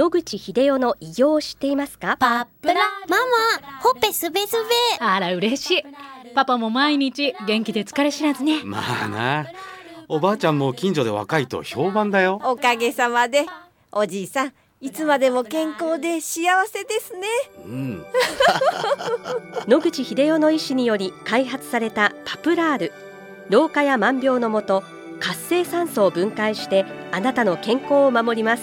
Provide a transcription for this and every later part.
野口英世の偉業を知っていますか？パプラママほっぺすべすべ。あら嬉しい。パパも毎日元気で疲れ知らずね。まあな。おばあちゃんも近所で若いと評判だよ。おかげさまで。おじいさんいつまでも健康で幸せですね。うん。野口英世の医師により開発されたパプラール。老化や万病のもと活性酸素を分解してあなたの健康を守ります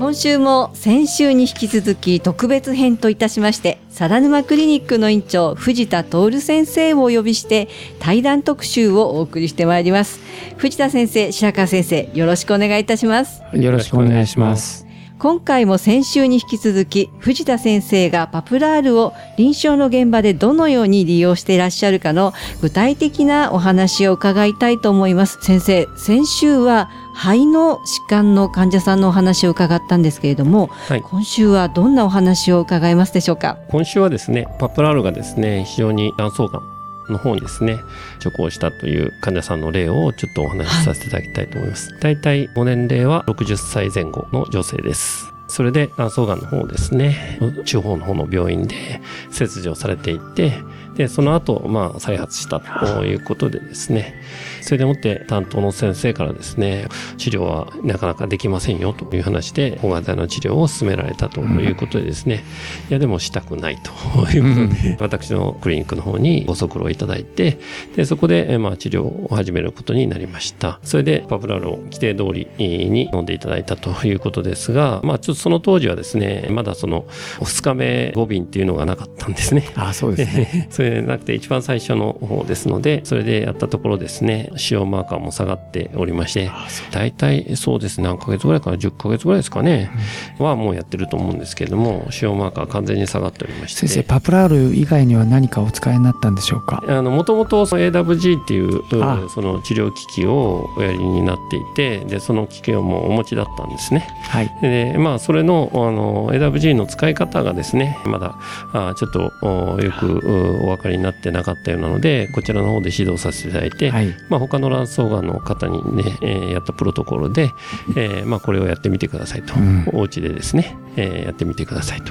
今週も先週に引き続き特別編といたしまして皿沼クリニックの院長藤田徹先生をお呼びして対談特集をお送りしてまいります。藤田先生白川先生よろしくお願いいたします。よろしくお願いします。今回も先週に引き続き藤田先生がパプラールを臨床の現場でどのように利用していらっしゃるかの具体的なお話を伺いたいと思います。先生先週は肺の疾患の患者さんのお話を伺ったんですけれども、はい。今週はどんなお話を伺いますでしょうか？今週はですねパプラールがですね非常に卵巣がんの方にですね処方したという患者さんの例をちょっとお話しさせていただきたいと思います、大体ご年齢は60歳前後の女性です。それで卵巣がんの方をですね。地方の方の病院で切除されていってでその後まあ再発したということでですねそれでもって担当の先生からですね治療はなかなかできませんよという話で抗がん剤の治療を進められたということでですね、いやでもしたくないということで、私のクリニックの方にご足労いただいてでそこでえまあ治療を始めることになりました。それでパプラールを規定通りに飲んでいただいたということですがまあちょっとその当時はですねまだその2日目5瓶っていうのがなかったんですね。あそうですね。それでなくて一番最初の方ですのでそれでやったところですね使用マーカーも下がっておりまして大体そうですね何ヶ月ぐらいかな10ヶ月ぐらいですかね、はもうやってると思うんですけれども使用マーカー完全に下がっておりまして先生パプラール以外には何かお使いになったんでしょうか？あの、もともと AWG っていう、あその治療機器をおやりになっていて、で、その機器をもうお持ちだったんですね。はい。で、まあ、それの、あの、AWG の使い方がですね、まだ、あちょっと、およくうお分かりになってなかったようなので、こちらの方で指導させていただいて、はい。まあ、他の卵巣がんの方にね、えーやったプロトコルで、えーまあ、これをやってみてくださいと、うん。お家でですね、えーやってみてください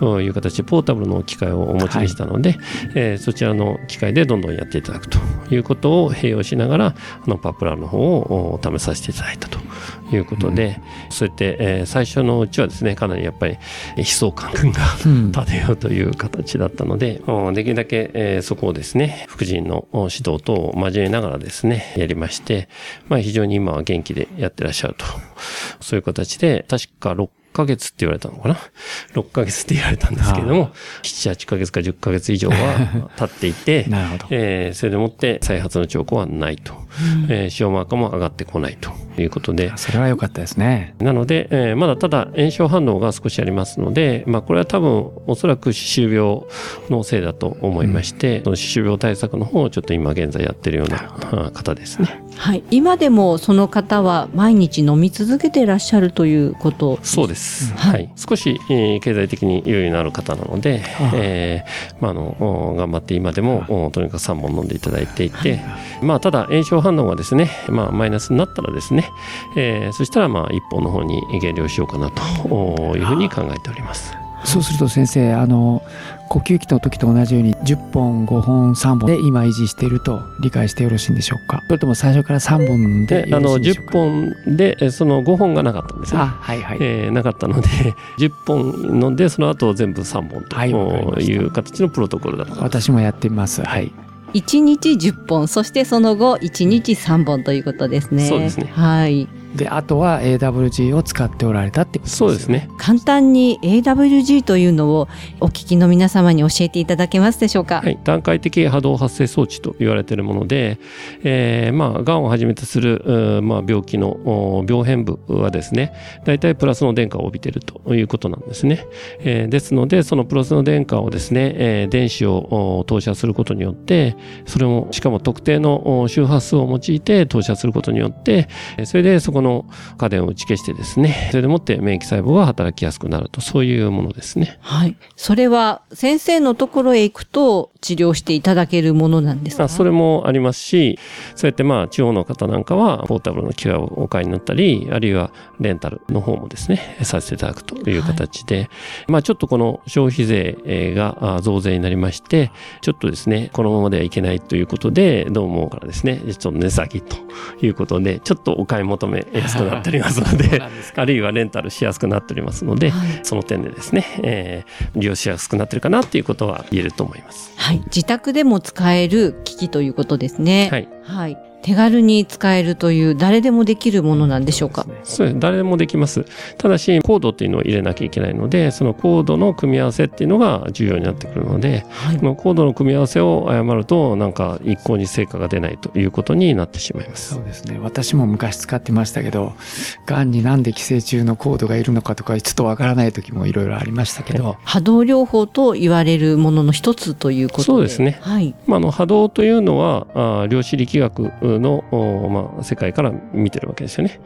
と。いう形でポータブルの機械をお持ちでしたので、えーそちらの機械でどんどんやっていただくということを併用しながらあのパプラの方をお試させていただいたということで、そうやって、えー最初のうちはですねかなりやっぱり悲壮感がうん立てようという形だったので、うんできるだけ、えーそこをですね、副人のお指導等を交えながらですね、やりまして、まあ非常に今は元気でやってらっしゃると。そういう形で、確か6ヶ月って言われたのかな ?6 ヶ月って言われたんですけれども、7、8ヶ月か10ヶ月以上は 経っていて、なるほど。えーそれでもって再発の兆候はないと。えー、使用マーカーも上がってこないということで、それは良かったですね。なので、えーまだただ炎症反応が少しありますので、まあ、これは多分おそらく歯周病のせいだと思いまして、その歯周病対策の方をちょっと今現在やってるようなあ方ですね。はい今でもその方は毎日飲み続けていらっしゃるということそうです。はいはい。少し、えー経済的に余裕のある方なのでああ、えーまあ、あの、お頑張って今でも、おとにかく3本飲んでいただいていて、まあ、ただ炎症反応がですね、まあ、マイナスになったらですね、えーそしたら、まあ、1本の方に減量しようかなとおいうふうに考えております。そうすると先生あの呼吸器の時と同じように10本5本3本で今維持していると理解してよろしいんでしょうか？それとも最初から3本でで、あの、10よろしいんでしょうか？本で、えーその5本がなかったんですね。あはいはい、えーなかったので、10本飲んで、その後全部3本とはいいう形のプロトコルだったんです。私もやってみます。はい。1日10本そしてその後1日3本ということですね。そうですね。はいであとは AWG を使っておられたってことですよそうですね。簡単に AWG というのをお聞きの皆様に教えていただけますでしょうか？はい、段階的波動発生装置と言われているもので、えーまあ、がんをはじめとする、まあ、病気のお病変部はですね、大体プラスの電荷を帯びているということなんですね。えーですので、そのプラスの電荷をですね、えー電子をお投射することによって、それも、しかも特定のお周波数を用いて投射することによって、えーそれでそこの家電を打ち消してですね、それでもって免疫細胞が働きやすくなると、そういうものですね。はい。それは先生のところへ行くと治療していただけるものなんですか？あそれもありますし、そうやってまあ地方の方なんかはポータブルの機械をお買いになったり、あるいはレンタルの方もですね、させていただくという形で、まあちょっとこの消費税えーがあ増税になりまして、ちょっとですね、このままではいけないということで、どうもからですね、ちょっと値下げということで、ちょっとお買い求めやすくなっておりますので あるいはレンタルしやすくなっておりますので、はいその点でですね、えー利用しやすくなってるかなっていうことは言えると思います。はい。自宅でも使える機器ということですね。はい。はい。手軽に使えるという誰でもできるものなんでしょうか？そうです誰でもできます。ただし、コードっていうのを入れなきゃいけないので、そのコードの組み合わせっていうのが重要になってくるので、はいこ。のコードの組み合わせを誤ると、なんか一向に成果が出ないということになってしまいますそう。ですね私も昔使ってましたけどがんになんで寄生虫のコードがいるのかとかちょっとわからない時もいろいろありましたけど波動療法と言われるものの一つということで。そうですねはい。まあ、あの波動というのは、あー量子力学の、まあ、世界から見てるわけですよね。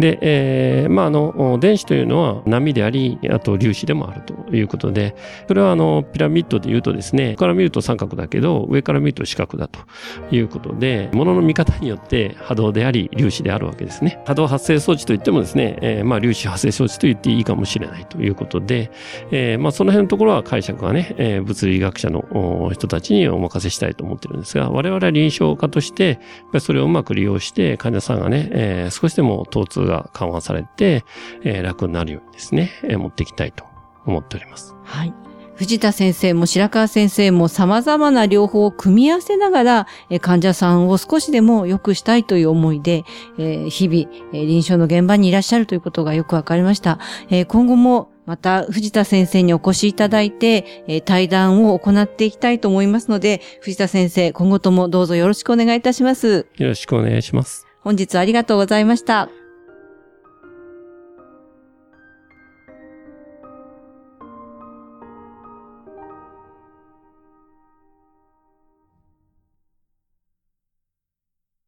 で、えーまあ、あの、電子というのは波であり、あと粒子でもあるということで、それはあの、ピラミッドで言うとですね、ここから見ると三角だけど、上から見ると四角だということで、物の見方によって波動であり、粒子であるわけですね。波動発生装置といってもですね、えーまあ、粒子発生装置と言っていいかもしれないということで、えーまあ、その辺のところは解釈がね、え物理学者の人たちにお任せしたいと思ってるんですが、我々は臨床家として、それをうまく利用して、患者さんがね、え少しでも疼痛が緩和されて、えー楽になるようにですね、えー持っていきたいと思っております。はい。藤田先生も白川先生も様々な療法を組み合わせながら、えー患者さんを少しでも良くしたいという思いで、えー日々、えー臨床の現場にいらっしゃるということがよくわかりました。えー今後もまた藤田先生にお越しいただいて、えー対談を行っていきたいと思いますので、藤田先生、今後ともどうぞよろしくお願いいたします。よろしくお願いします。本日はありがとうございました。